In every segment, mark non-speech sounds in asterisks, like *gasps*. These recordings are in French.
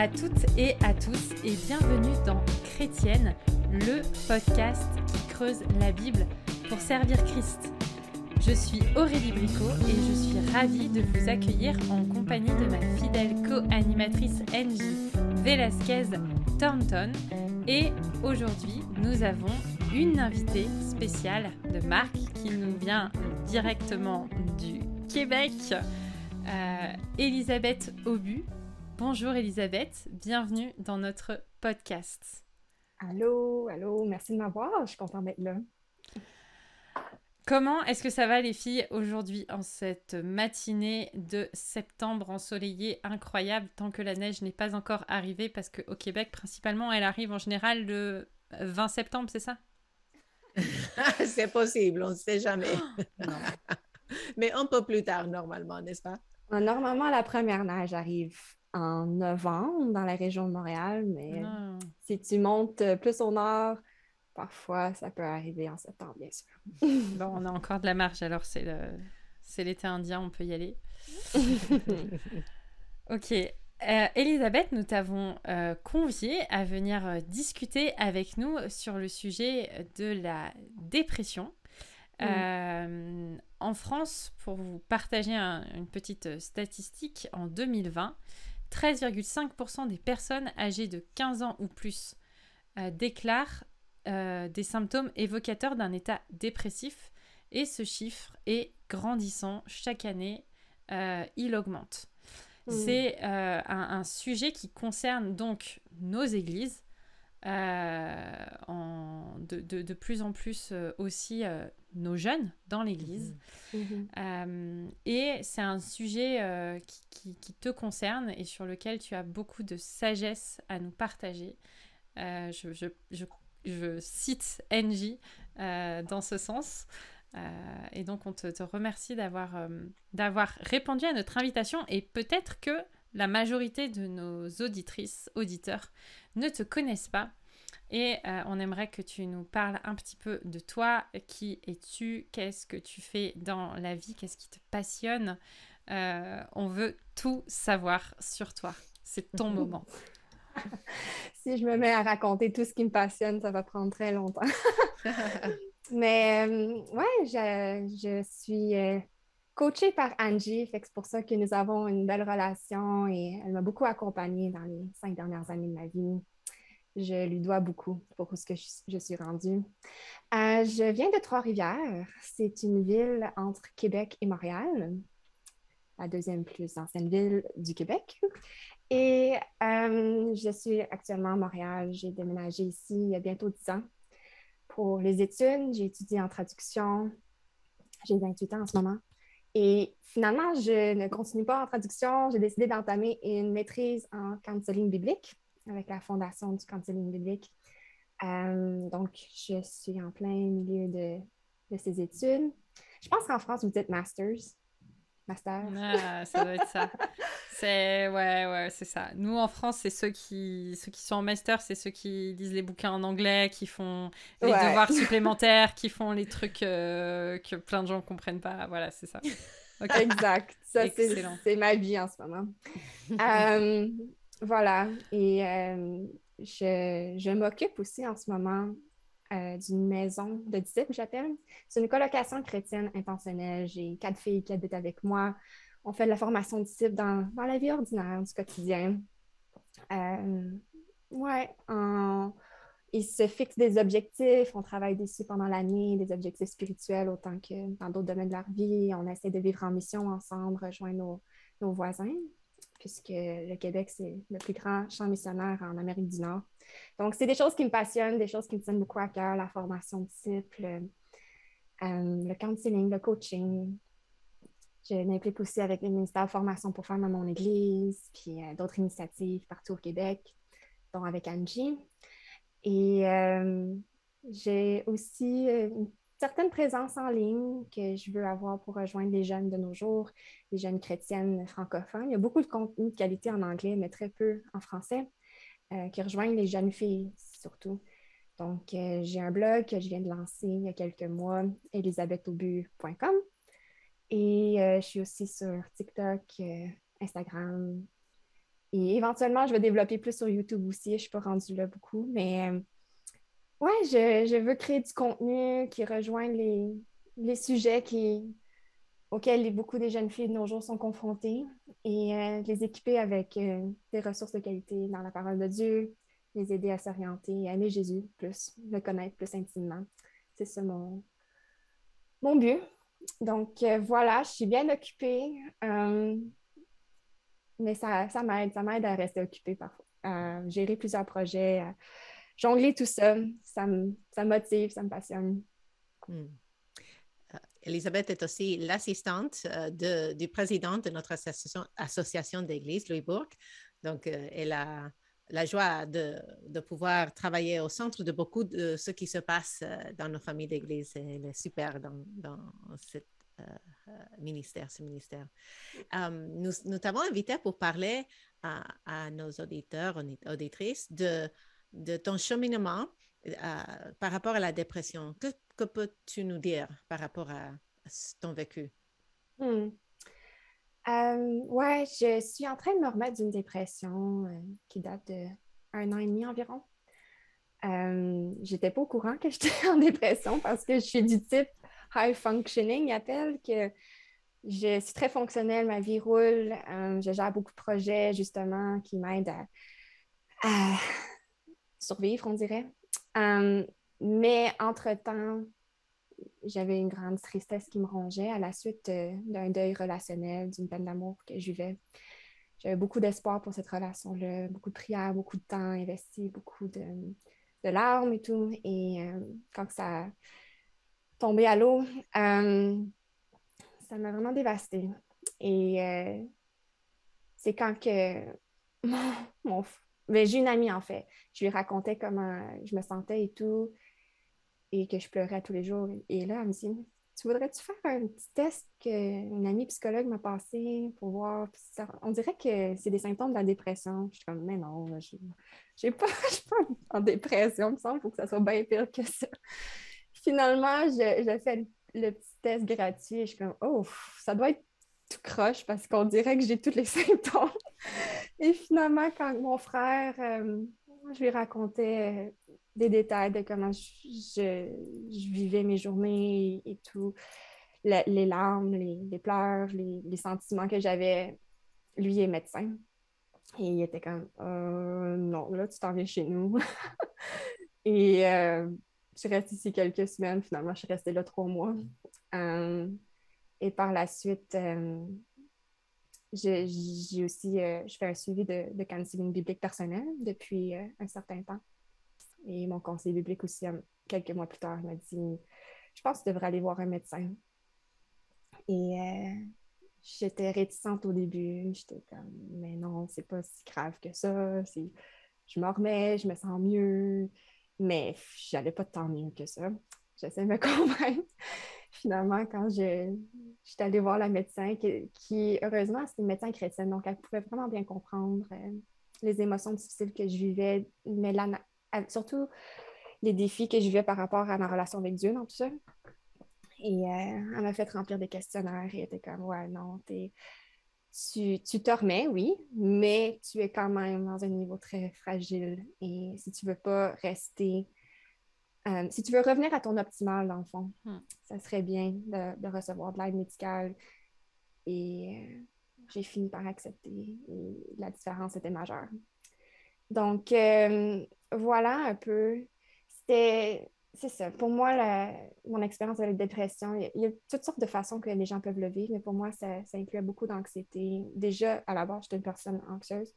à toutes et à tous et bienvenue dans Chrétienne, le podcast qui creuse la Bible pour servir Christ. Je suis Aurélie Bricot et je suis ravie de vous accueillir en compagnie de ma fidèle co-animatrice Angie Velasquez Thornton. Et aujourd'hui, nous avons une invitée spéciale de Marc qui nous vient directement du Québec, euh, Elisabeth Aubu. Bonjour Elisabeth, bienvenue dans notre podcast. Allô, allô, merci de m'avoir, je suis contente d'être là. Comment est-ce que ça va les filles aujourd'hui en cette matinée de septembre ensoleillée incroyable tant que la neige n'est pas encore arrivée? Parce qu'au Québec principalement elle arrive en général le 20 septembre, c'est ça? *laughs* C'est possible, on ne sait jamais. *gasps* *laughs* Mais un peu plus tard normalement, n'est-ce pas? Normalement la première neige arrive en novembre dans la région de Montréal, mais Ah. si tu montes plus au nord, parfois ça peut arriver en septembre, bien sûr. *laughs* Bon, on a encore de la marge alors c'est le... c'est l'été indien, on peut y aller. *laughs* Ok. Euh, Elisabeth, nous t'avons euh, conviée à venir euh, discuter avec nous sur le sujet de la dépression. Mm. Euh, en France, pour vous partager un- une petite statistique, en 2020, 13,5% des personnes âgées de 15 ans ou plus euh, déclarent euh, des symptômes évocateurs d'un état dépressif et ce chiffre est grandissant chaque année, euh, il augmente. Mm. C'est un, un sujet qui concerne donc nos églises, euh, en- de, de- de plus en plus euh, aussi euh, nos jeunes dans l'église. Mhm. Euh, et c'est un sujet qui, qui- qui te concerne et sur lequel tu as beaucoup de sagesse à nous partager. Je, je- je- je cite NJ euh, dans ce sens. Euh, et donc on te, te remercie d'avoir euh, d'avoir répondu à notre invitation et peut-être que la majorité de nos auditrices, auditeurs ne te connaissent pas. Et euh, on aimerait que tu nous parles un petit peu de toi. Qui es-tu? Qu'est-ce que tu fais dans la vie? Qu'est-ce qui te passionne? Euh, On veut tout savoir sur toi. C'est ton *laughs* moment. *laughs* Si je me mets à raconter tout ce qui me passionne, ça va prendre très longtemps. *laughs* Mais euh, ouais, je, je suis coachée par Angie, c'est pour ça que nous avons une belle relation et elle m'a beaucoup accompagnée dans les cinq dernières années de ma vie. Je lui dois beaucoup pour ce que je, je suis rendue. Euh, je viens de Trois-Rivières. C'est une ville entre Québec et Montréal, la deuxième plus ancienne ville du Québec. Et euh, je suis actuellement à Montréal. J'ai déménagé ici il y a bientôt 10 ans pour les études. J'ai étudié en traduction. J'ai 28 ans en ce moment. Et finalement, je ne continue pas en traduction. J'ai décidé d'entamer une maîtrise en counseling biblique avec la Fondation du counseling biblique. Euh, donc, je suis en plein milieu de, de ces études. Je pense qu'en France, vous dites masters. Master. Ah, ça doit être ça. C'est ouais, ouais, c'est ça. Nous en France, c'est ceux qui ceux qui sont en master, c'est ceux qui lisent les bouquins en anglais, qui font les Ouais. devoirs *laughs* supplémentaires, qui font les trucs euh, que plein de gens comprennent pas. Voilà, c'est ça. Exact. Ça, c'est ma vie en ce moment. *laughs* Euh, voilà. Et euh, je, je m'occupe aussi en ce moment euh, d'une maison de disciples, j'appelle. C'est une colocation chrétienne intentionnelle. J'ai quatre filles qui habitent avec moi. On fait de la formation de disciples dans, dans la vie ordinaire du quotidien. Euh, ouais, ils se fixent des objectifs, on travaille dessus pendant l'année, des objectifs spirituels autant que dans d'autres domaines de leur vie. On essaie de vivre en mission ensemble, rejoindre nos voisins, puisque le Québec, c'est le plus grand champ missionnaire en Amérique du Nord. Donc, c'est des choses qui me passionnent, des choses qui me tiennent beaucoup à cœur, la formation de disciples, euh, le counseling, le coaching. Je m'implique aussi avec le ministère de formation pour femmes à mon église, puis euh, d'autres initiatives partout au Québec, dont avec Angie. Et euh, j'ai aussi euh, une certaine présence en ligne que je veux avoir pour rejoindre les jeunes de nos jours, les jeunes chrétiennes francophones. Il y a beaucoup de contenu de qualité en anglais, mais très peu en français, euh, qui rejoignent les jeunes filles surtout. Donc, euh, j'ai un blog que je viens de lancer il y a quelques mois, elisabethaubu.com. Et euh, je suis aussi sur TikTok, Instagram, Et éventuellement, je vais développer plus sur YouTube aussi. Je ne suis pas rendue là beaucoup, mais ouais, je, veux créer du contenu qui rejoigne les, les sujets auxquels beaucoup des jeunes filles de nos jours sont confrontées et euh, les équiper avec euh, des ressources de qualité dans la parole de Dieu, les aider à s'orienter, à aimer Jésus plus, le connaître plus intimement. C'est ça mon, mon but. Donc euh, voilà, je suis bien occupée, mais ça, ça m'aide, ça m'aide à rester occupée parfois, à gérer plusieurs projets, jongler tout ça. Ça me, motive, ça me passionne. Hmm. Elisabeth est aussi l'assistante euh, du président de notre association, d'église, Louis Bourque. Donc, euh, elle a la joie de, pouvoir travailler au centre de beaucoup de ce qui se passe euh, dans nos familles d'église. Elle est super dans, ce ministère, nous, nous t'avons invité pour parler à, nos auditeurs, auditrices de, de ton cheminement par rapport à la dépression. Que, peux-tu nous dire par rapport à, ton vécu? Hmm. Euh, ouais, je suis en train de me remettre d'une dépression euh, qui date d'un an et demi environ. Euh, j'étais pas au courant que *laughs* j'étais en dépression parce que je suis du type high functioning, appelle que je suis très fonctionnelle, ma vie roule, euh, je gère beaucoup de projets justement qui m'aident à, survivre, on dirait. mais entre-temps, j'avais une grande tristesse qui me rongeait à la suite euh, d'un deuil relationnel, d'une peine d'amour que je. J'avais beaucoup d'espoir pour cette relation-là, beaucoup de prières, beaucoup de temps investi, beaucoup de, larmes et tout. Et euh, quand ça a tombé à l'eau, euh, ça m'a vraiment dévastée. Et c'est quand que *laughs* mon, ben, j'ai une amie en fait. Je lui racontais comment je me sentais et tout et que je pleurais tous les jours. Et là, elle me dit Tu voudrais-tu faire un petit test qu'une amie psychologue m'a passé pour voir On dirait que c'est des symptômes de la dépression. Je suis comme Mais non, *laughs* je ne pas, suis pas en dépression, il me semble, faut que ça soit bien pire que ça. Finalement, j'ai fait le, petit test gratuit et je suis comme Oh, ça doit être tout croche parce qu'on dirait que j'ai tous les *laughs* symptômes. Et finalement, quand mon frère, euh, je lui racontais des détails de comment je, vivais mes journées et, tout, les larmes, les, pleurs, les, sentiments que j'avais. Lui est médecin. Et il était comme euh, non, là, tu t'en viens chez nous. *laughs* et euh, je reste ici quelques semaines. Finalement, je suis restée là trois mois. Euh, et par la suite, j'ai aussi, je fais un suivi de, counseling biblique personnel depuis un certain temps. Et mon conseiller biblique aussi, euh, quelques mois plus tard, m'a dit Je pense que tu devrais aller voir un médecin. Et euh, j'étais réticente au début. J'étais comme Mais non, c'est pas si grave que ça. Je me remets, je me sens mieux. Mais j'allais pas tant mieux que ça. J'essaie de me *laughs* convaincre. Finalement, quand je, j'étais allée voir la médecin, qui, heureusement, c'était une médecin chrétienne, donc elle pouvait vraiment bien comprendre euh, les émotions difficiles que je vivais, mais la, surtout les défis que je vivais par rapport à ma relation avec Dieu dans tout ça. Et euh, elle m'a fait remplir des questionnaires et elle était comme Ouais, non, tu, tu te remets, oui, mais tu es quand même dans un niveau très fragile. Et si tu veux pas rester, euh, si tu veux revenir à ton optimal, dans le fond, hmm. ça serait bien de, recevoir de l'aide médicale. Et euh, j'ai fini par accepter. Et la différence était majeure. Donc, voilà un peu. C'était. C'est ça. Pour moi, mon expérience avec la dépression, il y, a, toutes sortes de façons que les gens peuvent le vivre, mais pour moi, ça, ça incluait beaucoup d'anxiété. Déjà, à la base, j'étais une personne anxieuse,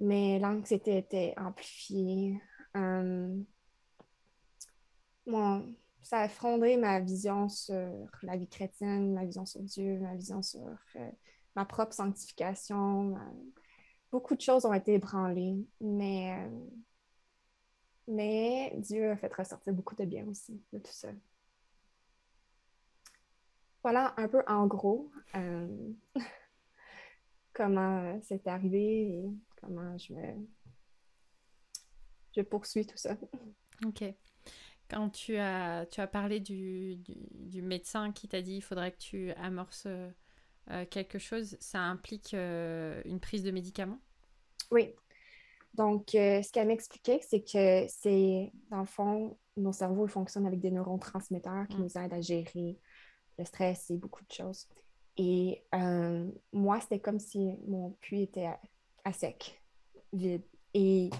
mais l'anxiété était amplifiée. Ça a fondé ma vision sur la vie chrétienne, ma vision sur Dieu, ma vision sur euh, ma propre sanctification. Beaucoup de choses ont été ébranlées, mais euh, mais Dieu a fait ressortir beaucoup de bien aussi de tout ça. Voilà un peu en gros euh, *laughs* comment c'est arrivé et comment je me je poursuis tout ça. Ok. Quand tu as, tu as parlé du, du, médecin qui t'a dit il faudrait que tu amorces euh, quelque chose, ça implique euh, une prise de médicaments? Oui. Donc, euh, ce qu'elle m'expliquait, c'est que c'est, dans le fond, nos cerveaux fonctionnent avec des neurotransmetteurs qui Mm. nous aident à gérer le stress et beaucoup de choses. Et euh, moi, c'était comme si mon puits était à, à sec, vide. Et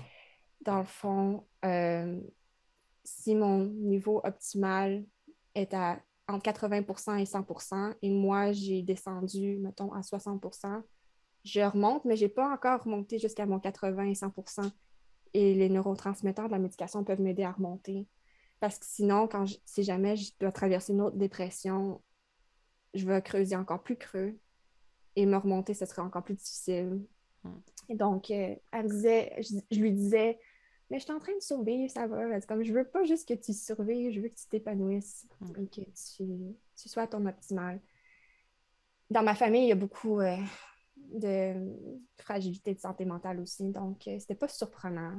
dans le fond, euh, si mon niveau optimal est à entre 80% et 100% et moi, j'ai descendu, mettons, à 60% je remonte, mais je n'ai pas encore remonté jusqu'à mon 80 et 100 Et les neurotransmetteurs de la médication peuvent m'aider à remonter. Parce que sinon, quand je- si jamais je dois traverser une autre dépression, je vais creuser encore plus creux et me remonter, ce serait encore plus difficile. Mm. Et donc, euh, elle me disait, je, je lui disais, mais je suis en train de survivre, ça va. Comme, je veux pas juste que tu survives, je veux que tu t'épanouisses Mm. et que tu, tu sois à ton optimal. Dans ma famille, il y a beaucoup euh, de fragilité de santé mentale aussi, donc euh, c'était pas surprenant.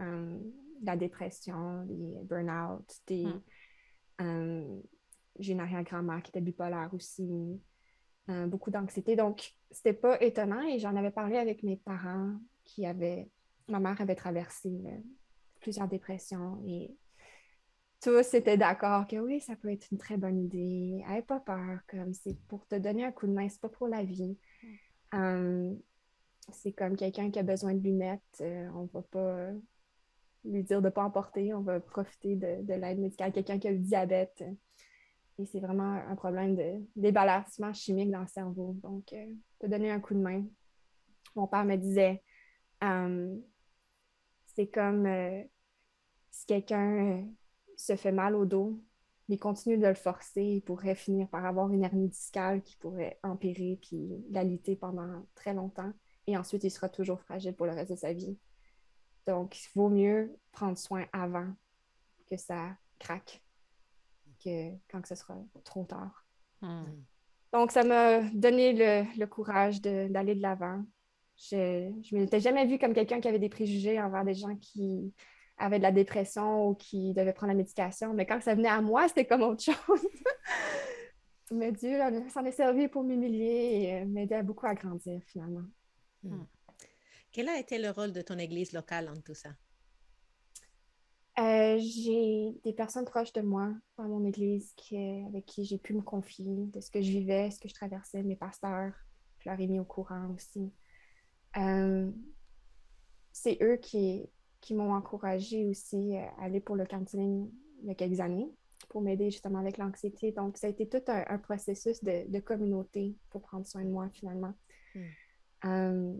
Euh, la dépression, les burn-out, des, Mm. euh, j'ai une arrière-grand-mère qui était bipolaire aussi, beaucoup d'anxiété. Donc, c'était pas étonnant et j'en avais parlé avec mes parents qui avaient, ma mère avait traversé euh, plusieurs dépressions et tous étaient d'accord que oui, ça peut être une très bonne idée. N'aie pas peur, comme c'est pour te donner un coup de main, c'est pas pour la vie. Euh, c'est comme quelqu'un qui a besoin de lunettes, euh, on va pas lui dire de ne pas en porter, on va profiter de, de l'aide médicale. Quelqu'un qui a le diabète, et c'est vraiment un problème de débalancement chimique dans le cerveau. Donc, euh, te donner un coup de main. Mon père me disait, euh, c'est comme euh, si quelqu'un euh, se fait mal au dos, il continue de le forcer, il pourrait finir par avoir une hernie discale qui pourrait empirer puis l'alité pendant très longtemps. Et ensuite, il sera toujours fragile pour le reste de sa vie. Donc, il vaut mieux prendre soin avant que ça craque que quand ce sera trop tard. Hmm. Donc, ça m'a donné le, le courage d'aller de l'avant. Je ne m'étais jamais vue comme quelqu'un qui avait des préjugés envers des gens qui avaient de la dépression ou qui devaient prendre la médication. Mais quand ça venait à moi, c'était comme autre *laughs* chose. Mais Dieu s'en est servi pour m'humilier et euh, m'aider beaucoup à grandir finalement. Hmm. Quel a été le rôle de ton église locale en tout ça? Euh, j'ai des personnes proches de moi dans mon église qui, avec qui j'ai pu me confier de ce que je vivais, ce que je traversais, mes pasteurs. Je leur ai mis au courant aussi. Euh, c'est eux qui, qui m'ont encouragée aussi à aller pour le counseling il y a quelques années pour m'aider justement avec l'anxiété. Donc, ça a été tout un, un processus de, de communauté pour prendre soin de moi finalement. Mm. Euh,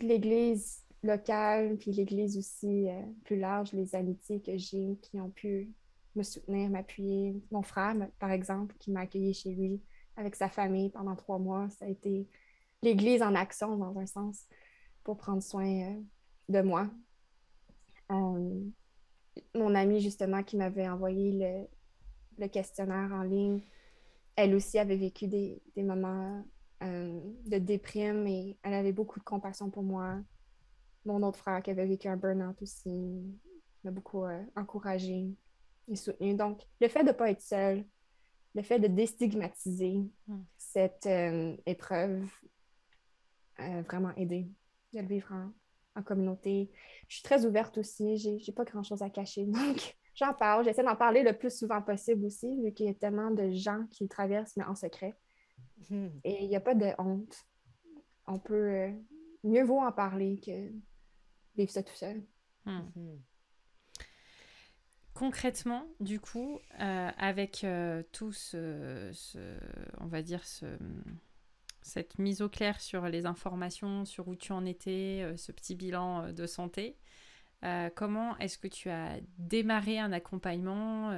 L'Église locale, puis l'Église aussi euh, plus large, les amitiés que j'ai qui ont pu me soutenir, m'appuyer. Mon frère, par exemple, qui m'a accueilli chez lui avec sa famille pendant trois mois, ça a été l'Église en action dans un sens pour prendre soin euh, de moi. Euh, mon amie, justement, qui m'avait envoyé le, le questionnaire en ligne, elle aussi avait vécu des, des moments euh, de déprime et elle avait beaucoup de compassion pour moi. Mon autre frère qui avait vécu un burn-out aussi m'a beaucoup euh, encouragée et soutenue. Donc, le fait de ne pas être seule, le fait de déstigmatiser Mm. cette épreuve a vraiment aidé de le vivre en, en communauté. Je suis très ouverte aussi, j'ai j'ai pas grand-chose à cacher. *laughs* Donc, j'en parle, j'essaie d'en parler le plus souvent possible aussi, vu qu'il y a tellement de gens qui le traversent, mais en secret. Hmm. Et il n'y a pas de honte. On peut. euh, mieux vaut en parler que vivre ça tout seul. Hmm. Hmm. Concrètement, du coup, euh, avec euh, tout ce, ce- on va dire, ce, cette mise au clair sur les informations, sur où tu en étais, euh, ce petit bilan euh, de santé, euh, comment est-ce que tu as démarré un accompagnement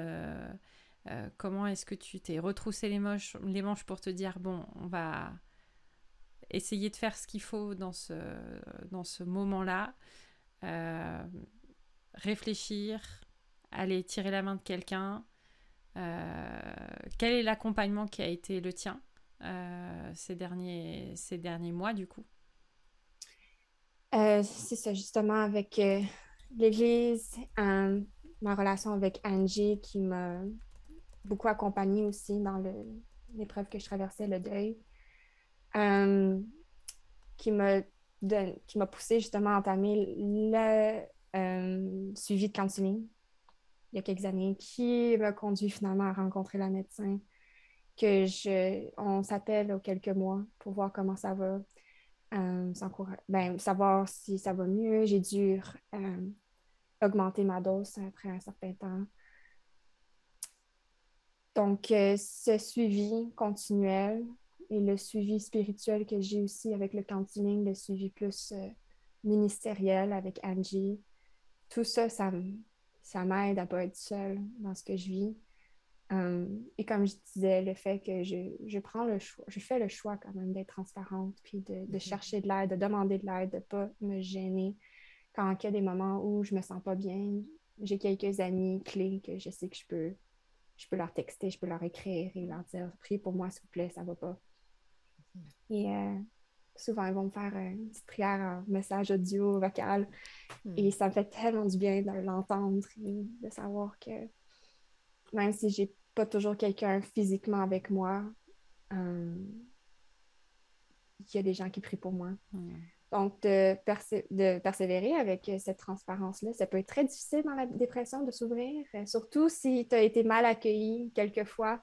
Comment est-ce que tu t'es retroussé les, les manches pour te dire, bon, on va essayer de faire ce qu'il faut dans ce, dans ce moment-là réfléchir, aller tirer la main de quelqu'un. Quel est l'accompagnement qui a été le tien? Euh, ces, derniers, ces derniers mois, du coup? Euh, c'est ça, justement, avec euh, l'Église, ma relation avec Angie qui m'a beaucoup accompagnée aussi dans l'épreuve que je traversais, le deuil, qui m'a qui m'a poussé justement à entamer le suivi de counseling il y a quelques années, qui m'a conduit finalement à rencontrer la médecin, que je, on s'appelle aux quelques mois pour voir comment ça va, ben, savoir si ça va mieux. J'ai dû augmenter ma dose après un certain temps. Donc, euh, ce suivi continuel et le suivi spirituel que j'ai aussi avec le counseling, le suivi plus euh, ministériel avec Angie, tout ça, ça, ça m'aide à ne pas être seule dans ce que je vis. Et comme je disais, le fait que je, prends le choix, je fais le choix quand même d'être transparente, puis de, de chercher de l'aide, de demander de l'aide, de ne pas me gêner quand il y a des moments où je me sens pas bien, j'ai quelques amis clés que je sais que je peux, je peux leur texter, je peux leur écrire et leur dire Priez pour moi, s'il vous plaît, ça va pas. Et euh, souvent, ils vont me faire une petite prière en message audio, vocal. Et hmm. ça me fait tellement du bien de l'entendre et de savoir que même si j'ai pas toujours quelqu'un physiquement avec moi, euh, il y a des gens qui prient pour moi. Donc, de, persévérer avec cette transparence-là, ça peut être très difficile dans la dépression de s'ouvrir, euh, surtout si tu as été mal accueilli quelquefois.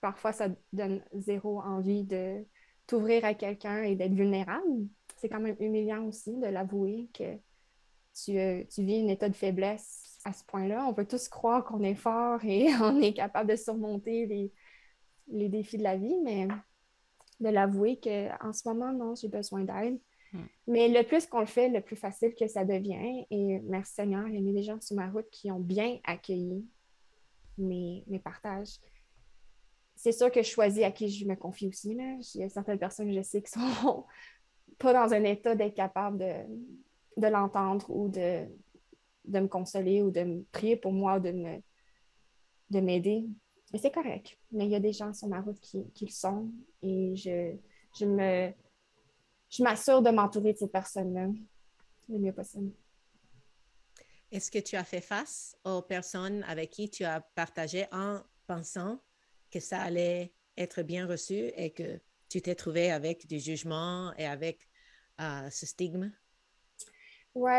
Parfois, ça donne zéro envie de t'ouvrir à quelqu'un et d'être vulnérable. C'est quand même humiliant aussi de l'avouer que tu, euh, tu, vis un état de faiblesse à ce point-là. On veut tous croire qu'on est fort et *laughs* on est capable de surmonter les, les défis de la vie, mais de l'avouer qu'en ce moment, non, j'ai besoin d'aide Mm. Mais le plus qu'on le fait, le plus facile que ça devient. Et merci Seigneur, il y a des gens sur ma route qui ont bien accueilli mes, mes partages. C'est sûr que je choisis à qui je me confie aussi. Là. Il y a certaines personnes que je sais qui sont *laughs* pas dans un état d'être capable de, de l'entendre ou de, de me consoler ou de me prier pour moi ou de me de m'aider. Et c'est correct. Mais il y a des gens sur ma route qui, qui le sont. Et je, je me je m'assure de m'entourer de ces personnes-là le mieux possible. Est-ce que tu as fait face aux personnes avec qui tu as partagé en pensant que ça allait être bien reçu et que tu t'es trouvé avec du jugement et avec euh, ce stigme? Oui,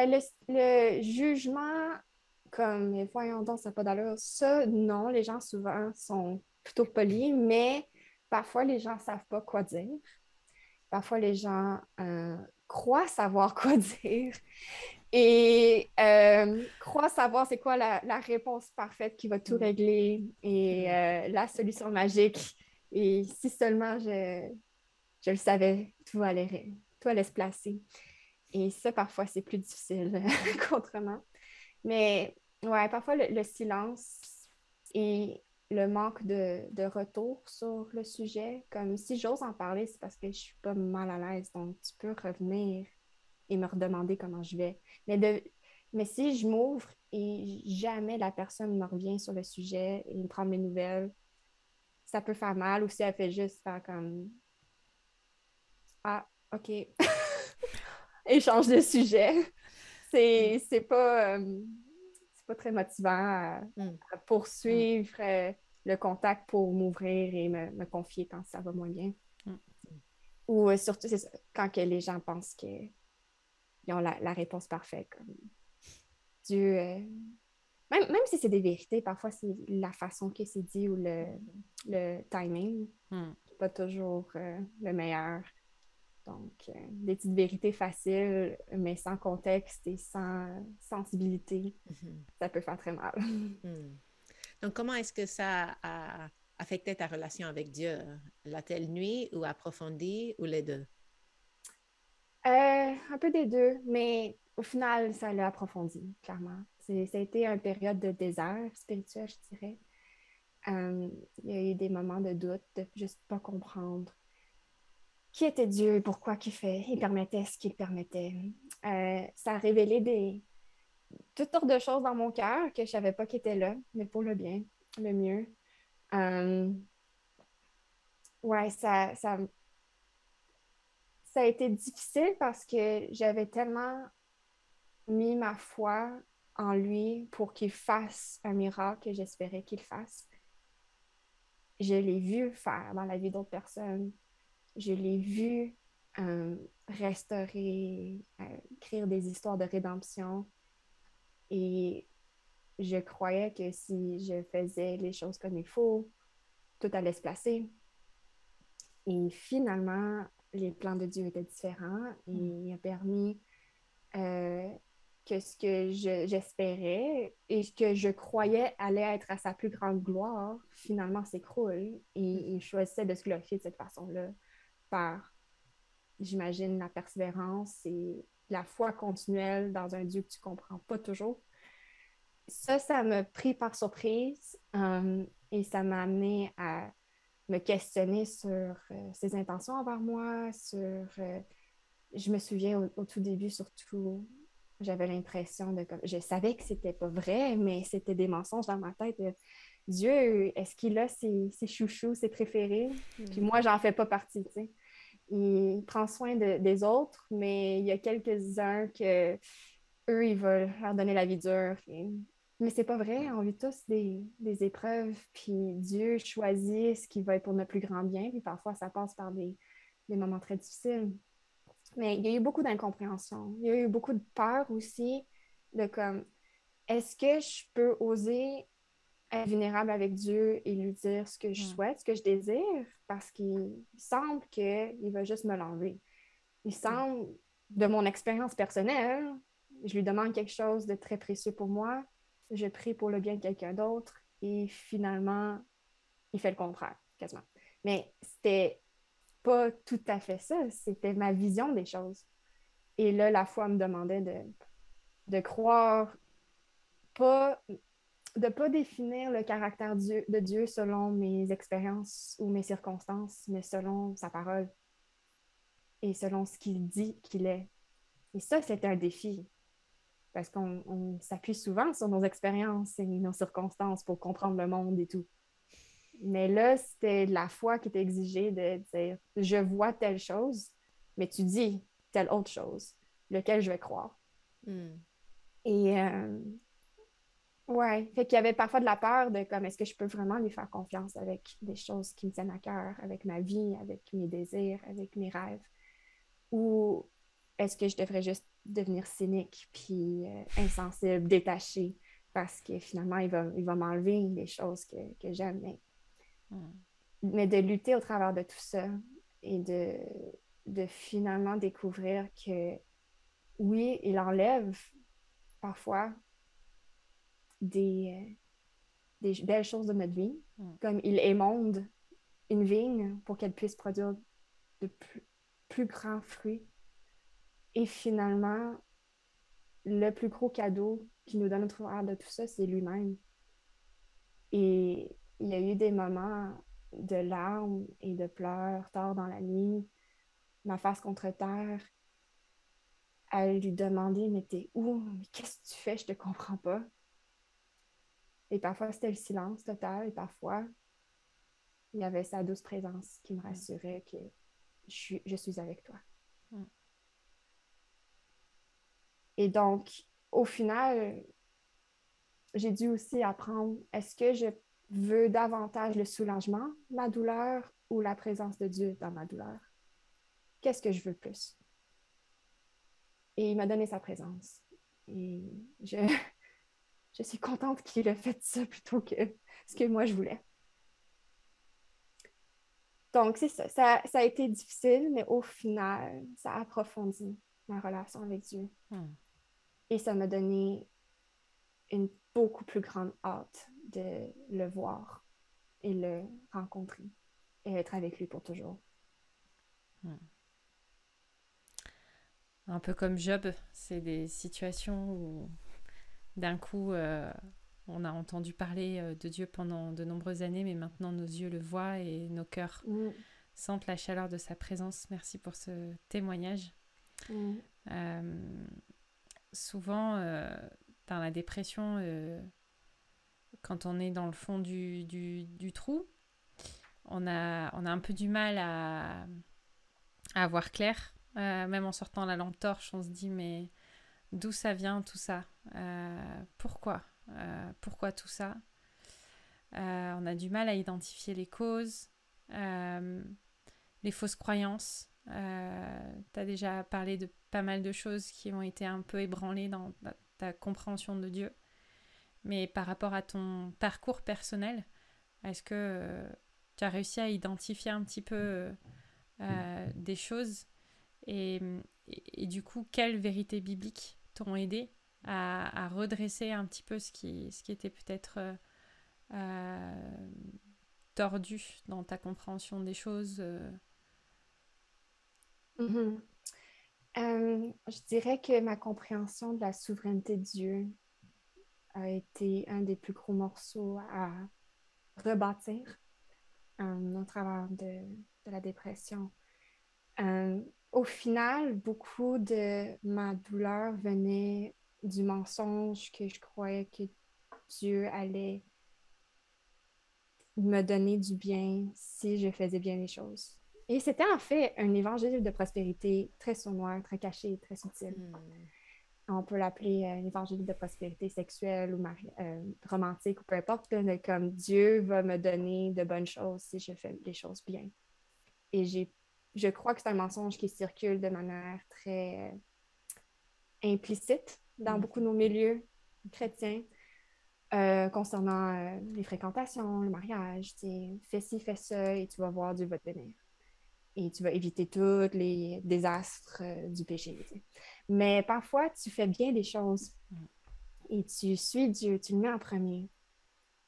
le, jugement, comme voyons donc, ça n'a pas d'allure, ça, non, les gens souvent sont plutôt polis, mais parfois les gens ne savent pas quoi dire. Parfois, les gens euh, croient savoir *laughs* quoi dire et euh, croient savoir c'est quoi la, réponse parfaite qui va tout mm. régler et mm. euh, la solution magique. Et si seulement je, je le savais, tout allait, tout allait se placer. Et ça, parfois, c'est plus difficile *laughs* qu'autrement. Mais ouais, parfois, le, le silence et le manque de, retour sur le sujet. Comme si j'ose en parler, c'est parce que je suis pas mal à l'aise. Donc, tu peux revenir et me redemander comment je vais. Mais, de, mais si je m'ouvre et jamais la personne me revient sur le sujet et me prend mes nouvelles, ça peut faire mal. Ou si elle fait juste faire comme Ah, OK. *laughs* Échange de sujet. *laughs* C'est, c'est pas. Euh, pas très motivant à, mm. poursuivre euh, le contact pour m'ouvrir et me, confier quand ça va moins bien. Mm. Ou euh, surtout, c'est quand que les gens pensent qu'ils ont la, réponse parfaite. Comme Dieu. Même, même, si c'est des vérités, parfois c'est la façon que c'est dit ou le, le timing mm. pas toujours le meilleur. Donc, euh, des petites vérités faciles, mais sans contexte et sans sensibilité, mm-hmm. ça peut faire très mal. Mm. Donc, comment est-ce que ça a affecté ta relation avec Dieu? L'a-t-elle nuit ou approfondie ou les deux? Euh, un peu des deux, mais au final, ça l'a approfondi, clairement. Ça a été une période de désert spirituel, je dirais. Euh, il y a eu des moments de doute, de juste pas comprendre qui était Dieu et pourquoi il, fait, il permettait ce qu'il permettait. Euh, ça a révélé des, toutes sortes de choses dans mon cœur que je ne savais pas qui étaient là, mais pour le bien, le mieux. Euh, ouais, ça, ça, ça a été difficile parce que j'avais tellement mis ma foi en lui pour qu'il fasse un miracle que j'espérais qu'il fasse. Je l'ai vu faire dans la vie d'autres personnes je l'ai vu restaurer, écrire des histoires de rédemption. Et je croyais que si je faisais les choses comme il faut, tout allait se placer. Et finalement, les plans de Dieu étaient différents et mm. il a permis euh, que ce que j'espérais et que je croyais allait être à sa plus grande gloire, finalement s'écroule. Et mm. il choisissait de se glorifier de cette façon-là par, j'imagine, la persévérance et la foi continuelle dans un Dieu que tu comprends pas toujours. Ça, ça m'a pris par surprise euh, et ça m'a amené à me questionner sur euh, ses intentions envers moi, sur... Euh, je me souviens au, tout début, surtout, j'avais l'impression de... Je savais que c'était pas vrai, mais c'était des mensonges dans ma tête. Dieu, est-ce qu'il a ses, chouchous, ses préférés? Puis mm. moi, j'en fais pas partie, tu sais. Il prend soin des autres, mais il y a quelques-uns que eux, ils veulent leur donner la vie dure. Mais c'est pas vrai, on vit tous des, épreuves, puis Dieu choisit ce qui va être pour notre plus grand bien, puis parfois ça passe par des, moments très difficiles. Mais il y a eu beaucoup d'incompréhension, il y a eu beaucoup de peur aussi, de comme, est-ce que je peux oser être vulnérable avec Dieu et lui dire ce que je souhaite, ce que je désire, parce qu'il semble qu'il va juste me l'enlever. Il semble, de mon expérience personnelle, je lui demande quelque chose de très précieux pour moi, je prie pour le bien de quelqu'un d'autre et finalement, il fait le contraire, quasiment. Mais c'était pas tout à fait ça, c'était ma vision des choses. Et là, la foi me demandait de, de croire, pas, de pas définir le caractère de Dieu selon mes expériences ou mes circonstances, mais selon sa parole et selon ce qu'il dit qu'il est. Et ça, c'est un défi parce qu'on s'appuie souvent sur nos expériences et nos circonstances pour comprendre le monde et tout. Mais là, c'était la foi qui était exigée de dire je vois telle chose, mais tu dis telle autre chose, lequel je vais croire? Hmm. Et euh, ouais, fait qu'il y avait parfois de la peur de comme est-ce que je peux vraiment lui faire confiance avec des choses qui me tiennent à cœur, avec ma vie, avec mes désirs, avec mes rêves, ou est-ce que je devrais juste devenir cynique, puis euh, insensible, détaché, parce que finalement, il va, il va m'enlever les choses que, j'aime? Mais, hmm. mais, de lutter au travers de tout ça et de, de finalement découvrir que oui, il enlève parfois des, des belles choses de notre vie, hmm. comme il émonde une vigne pour qu'elle puisse produire de plus, plus grands fruits et finalement, le plus gros cadeau qui nous donne au travers de tout ça, c'est lui-même. Et il y a eu des moments de larmes et de pleurs tard dans la nuit, ma face contre terre, à lui demander Mais t'es où? Mais qu'est-ce que tu fais? Je te comprends pas. Et parfois, c'était le silence total, et parfois, il y avait sa douce présence qui me rassurait que je suis, je suis avec toi. Mm. Et donc, au final, j'ai dû aussi apprendre, est-ce que je veux davantage le soulagement, ma douleur, ou la présence de Dieu dans ma douleur? Qu'est-ce que je veux plus? Et il m'a donné sa présence. Et je, je suis contente qu'il ait fait ça plutôt que ce que moi je voulais. Donc, c'est ça. ça. ça. a été difficile, mais au final, ça a approfondi ma relation avec Dieu. Hmm. Et ça m'a donné une beaucoup plus grande hâte de le voir et le rencontrer et être avec lui pour toujours. Hmm. Un peu comme Job, c'est des situations où d'un coup euh, on a entendu parler euh, de Dieu pendant de nombreuses années, mais maintenant nos yeux le voient et nos cœurs hmm. sentent la chaleur de sa présence. Merci pour ce témoignage. Hmm. Euh, souvent, euh, dans la dépression, euh, quand on est dans le fond du, du, trou, on a, on a un peu du mal à, à voir clair. Même en sortant la lampe torche, on se dit mais d'où ça vient tout ça. Pourquoi Pourquoi tout ça? On a du mal à identifier les causes, les fausses croyances. Euh, tu as déjà parlé de pas mal de choses qui ont été un peu ébranlées dans ta, compréhension de Dieu. Mais par rapport à ton parcours personnel, est-ce que euh, tu as réussi à identifier un petit peu euh, des choses? Et, et, du coup, quelles vérités bibliques t'ont aidé à, redresser un petit peu ce qui, était peut-être tordu dans ta compréhension des choses Mm-hmm. Euh, je dirais que ma compréhension de la souveraineté de Dieu a été un des plus gros morceaux à rebâtir euh, au travers de, la dépression. Euh, au final, beaucoup de ma douleur venait du mensonge que je croyais que Dieu allait me donner du bien si je faisais bien les choses. Et c'était en fait un évangile de prospérité très sournois, très caché, très subtil. Hmm. On peut l'appeler un évangile de prospérité sexuelle ou euh, romantique ou peu importe, comme Dieu va me donner de bonnes choses si je fais les choses bien. Et je crois que c'est un mensonge qui circule de manière très euh, implicite dans hmm. beaucoup de nos milieux chrétiens. Euh, concernant les fréquentations, le mariage, fais ci, fais ça et tu vas voir Dieu va te bénir et tu vas éviter tous les désastres euh, du péché. Mais parfois, tu fais bien les choses et tu suis Dieu, tu le mets en premier.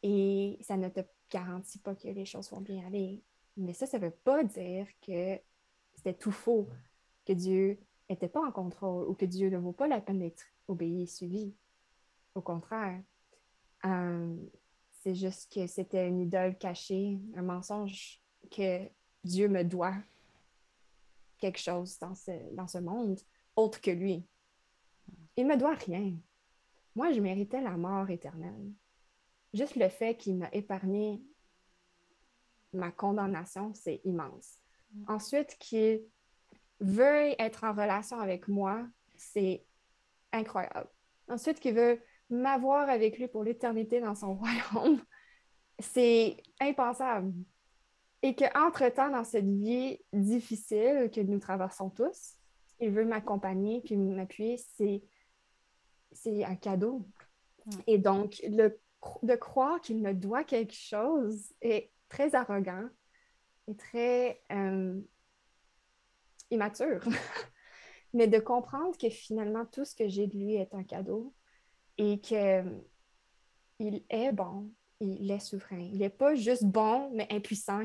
Et ça ne te garantit pas que les choses vont bien aller. Mais ça, ça ne veut pas dire que c'était tout faux, que Dieu n'était pas en contrôle ou que Dieu ne vaut pas la peine d'être obéi et suivi. Au contraire, euh, c'est juste que c'était une idole cachée, un mensonge que Dieu me doit quelque chose dans ce, dans ce monde autre que lui. Il me doit rien. Moi, je méritais la mort éternelle. Juste le fait qu'il m'a épargné ma condamnation, c'est immense. Ensuite, qu'il veuille être en relation avec moi, c'est incroyable. Ensuite, qu'il veut m'avoir avec lui pour l'éternité dans son *laughs* royaume, c'est impensable. Et qu'entre-temps, dans cette vie difficile que nous traversons tous, il veut m'accompagner puis m'appuyer, c'est, c'est un cadeau. Et donc, le, de croire qu'il me doit quelque chose est très arrogant et très euh, immature. *laughs* Mais de comprendre que finalement, tout ce que j'ai de lui est un cadeau et qu'il est bon, il est souverain. Il n'est pas juste bon, mais impuissant,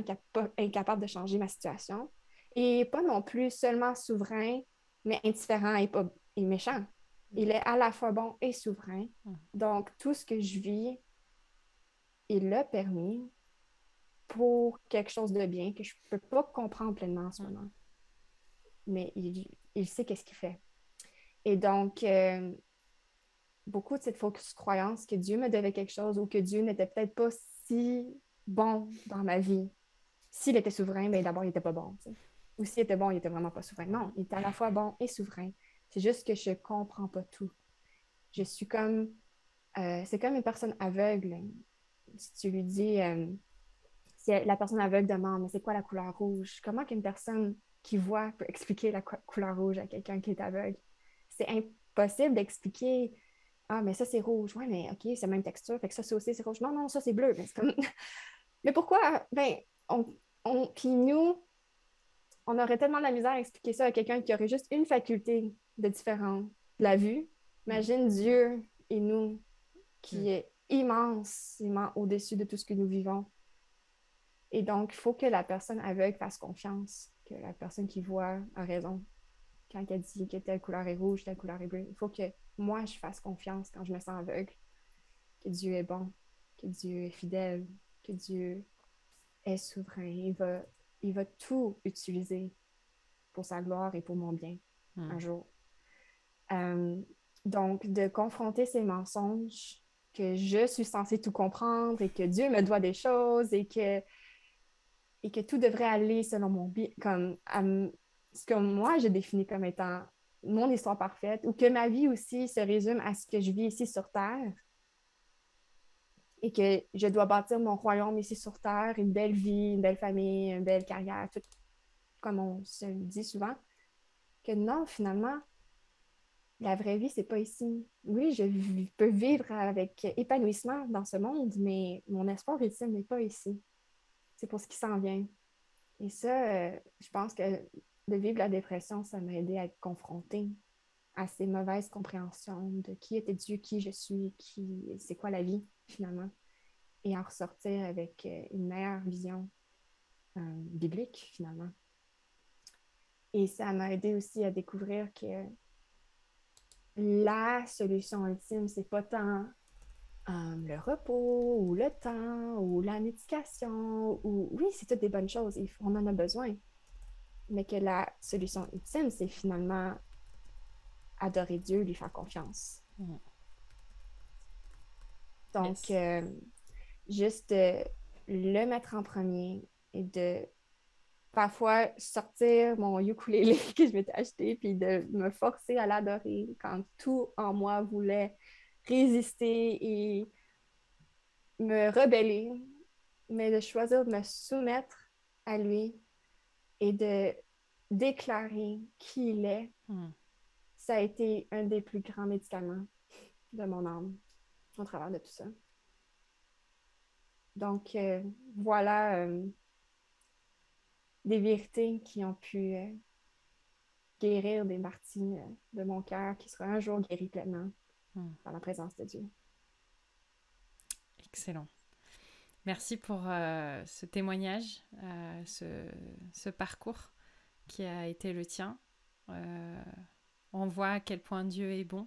incapable de changer ma situation. Et pas non plus seulement souverain, mais indifférent et, pas, et méchant. Il est à la fois bon et souverain. Hmm. Donc, tout ce que je vis, il l'a permis pour quelque chose de bien que je ne peux pas comprendre pleinement en ce moment. Mais il, il sait qu'est-ce qu'il fait. Et donc, euh, beaucoup de cette fausse croyance que Dieu me devait quelque chose ou que Dieu n'était peut-être pas si bon dans ma vie. S'il était souverain, ben, d'abord, il n'était pas bon. Ou s'il était bon, il n'était vraiment pas souverain. Non, il était à la fois bon et souverain. C'est juste que je ne comprends pas tout. Je suis comme. Euh, c'est comme une personne aveugle. Si tu lui dis. Euh, si la personne aveugle demande, mais c'est quoi la couleur rouge? Comment qu'une personne qui voit peut expliquer la couleur rouge à quelqu'un qui est aveugle? C'est impossible d'expliquer ah, mais ça, c'est rouge. Ouais, mais OK, c'est la même texture. Fait que ça, c'est aussi, c'est rouge. Non, non, ça, c'est bleu. Mais, comme... *laughs* mais pourquoi? Ben, on, on... Puis nous, on aurait tellement de la misère à expliquer ça à quelqu'un qui aurait juste une faculté de différence, la vue. Imagine Dieu et nous, qui mm. est immensément au-dessus de tout ce que nous vivons. Et donc, il faut que la personne aveugle fasse confiance, que la personne qui voit a raison. Quand elle dit que telle couleur est rouge, telle couleur est bleue, il faut que moi, je fasse confiance quand je me sens aveugle, que Dieu est bon, que Dieu est fidèle, que Dieu est souverain. Il va, il va tout utiliser pour sa gloire et pour mon bien un hmm. jour. Euh, donc, de confronter ces mensonges, que je suis censée tout comprendre et que Dieu me doit des choses et que, et que tout devrait aller selon mon comme ce que moi j'ai défini comme étant mon histoire parfaite ou que ma vie aussi se résume à ce que je vis ici sur Terre et que je dois bâtir mon royaume ici sur Terre, une belle vie, une belle famille, une belle carrière, tout. comme on se dit souvent, que non, finalement, la vraie vie, c'est pas ici. Oui, je peux vivre avec épanouissement dans ce monde, mais mon espoir ultime n'est pas ici. C'est pour ce qui s'en vient. Et ça, euh, je pense que de vivre la dépression, ça m'a aidé à être confrontée à ces mauvaises compréhensions de qui était Dieu, qui je suis, qui c'est quoi la vie finalement, et en ressortir avec euh, une meilleure vision euh, biblique finalement. Et ça m'a aidé aussi à découvrir que la solution ultime, c'est pas tant euh, le repos ou le temps ou la médication ou oui, c'est toutes des bonnes choses, on en a besoin. Mais que la solution ultime, c'est finalement adorer Dieu, lui faire confiance. Mm. Donc, euh, juste le mettre en premier et de parfois sortir mon ukulélé *laughs* que je m'étais acheté, puis de me forcer à l'adorer quand tout en moi voulait résister et me rebeller, mais de choisir de me soumettre à lui et de déclarer qui il est, hmm. ça a été un des plus grands médicaments de mon âme au travers de tout ça. Donc, euh, voilà euh, des vérités qui ont pu euh, guérir des parties de mon cœur qui sera un jour guéries pleinement hmm. par la présence de Dieu. Excellent. Merci pour euh, ce témoignage, ce, ce, parcours qui a été le tien. on voit à quel point Dieu est bon,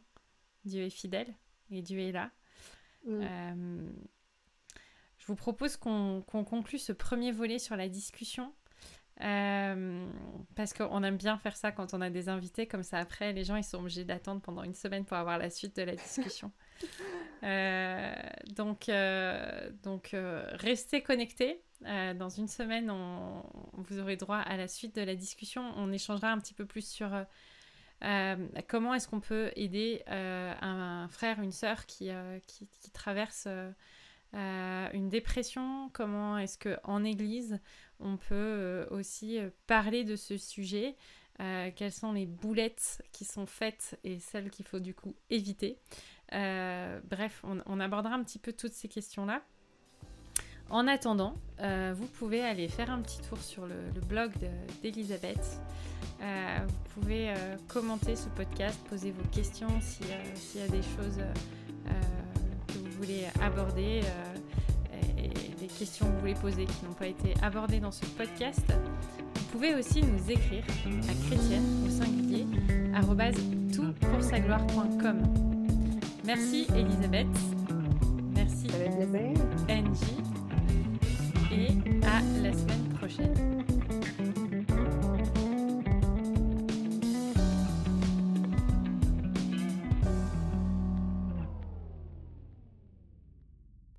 Dieu est fidèle et Dieu est là. Hmm. je vous propose qu'on conclue ce premier volet sur la discussion euh, parce qu'on aime bien faire ça quand on a des invités, comme ça après les gens ils sont obligés d'attendre pendant une semaine pour avoir la suite de la discussion. *laughs* euh, donc euh, donc restez connectés. dans une semaine, on, vous aurez droit à la suite de la discussion. On échangera un petit peu plus sur comment est-ce qu'on peut aider un, frère, une sœur qui, qui, qui, traverse une dépression. Comment est-ce qu'en église on peut euh, aussi euh, parler de ce sujet? Euh, quelles sont les boulettes qui sont faites et celles qu'il faut du coup éviter? bref, on, abordera un petit peu toutes ces questions-là. En attendant, vous pouvez aller faire un petit tour sur le, blog d'Elisabeth. vous pouvez commenter ce podcast, poser vos questions s'il y a des choses que voulez aborder des questions que vous voulez poser qui n'ont pas été abordées dans ce podcast, vous pouvez aussi nous écrire à chrétienne au singulier toutpoursagloire.com. Merci Elisabeth. Merci Angie. Et à la semaine prochaine.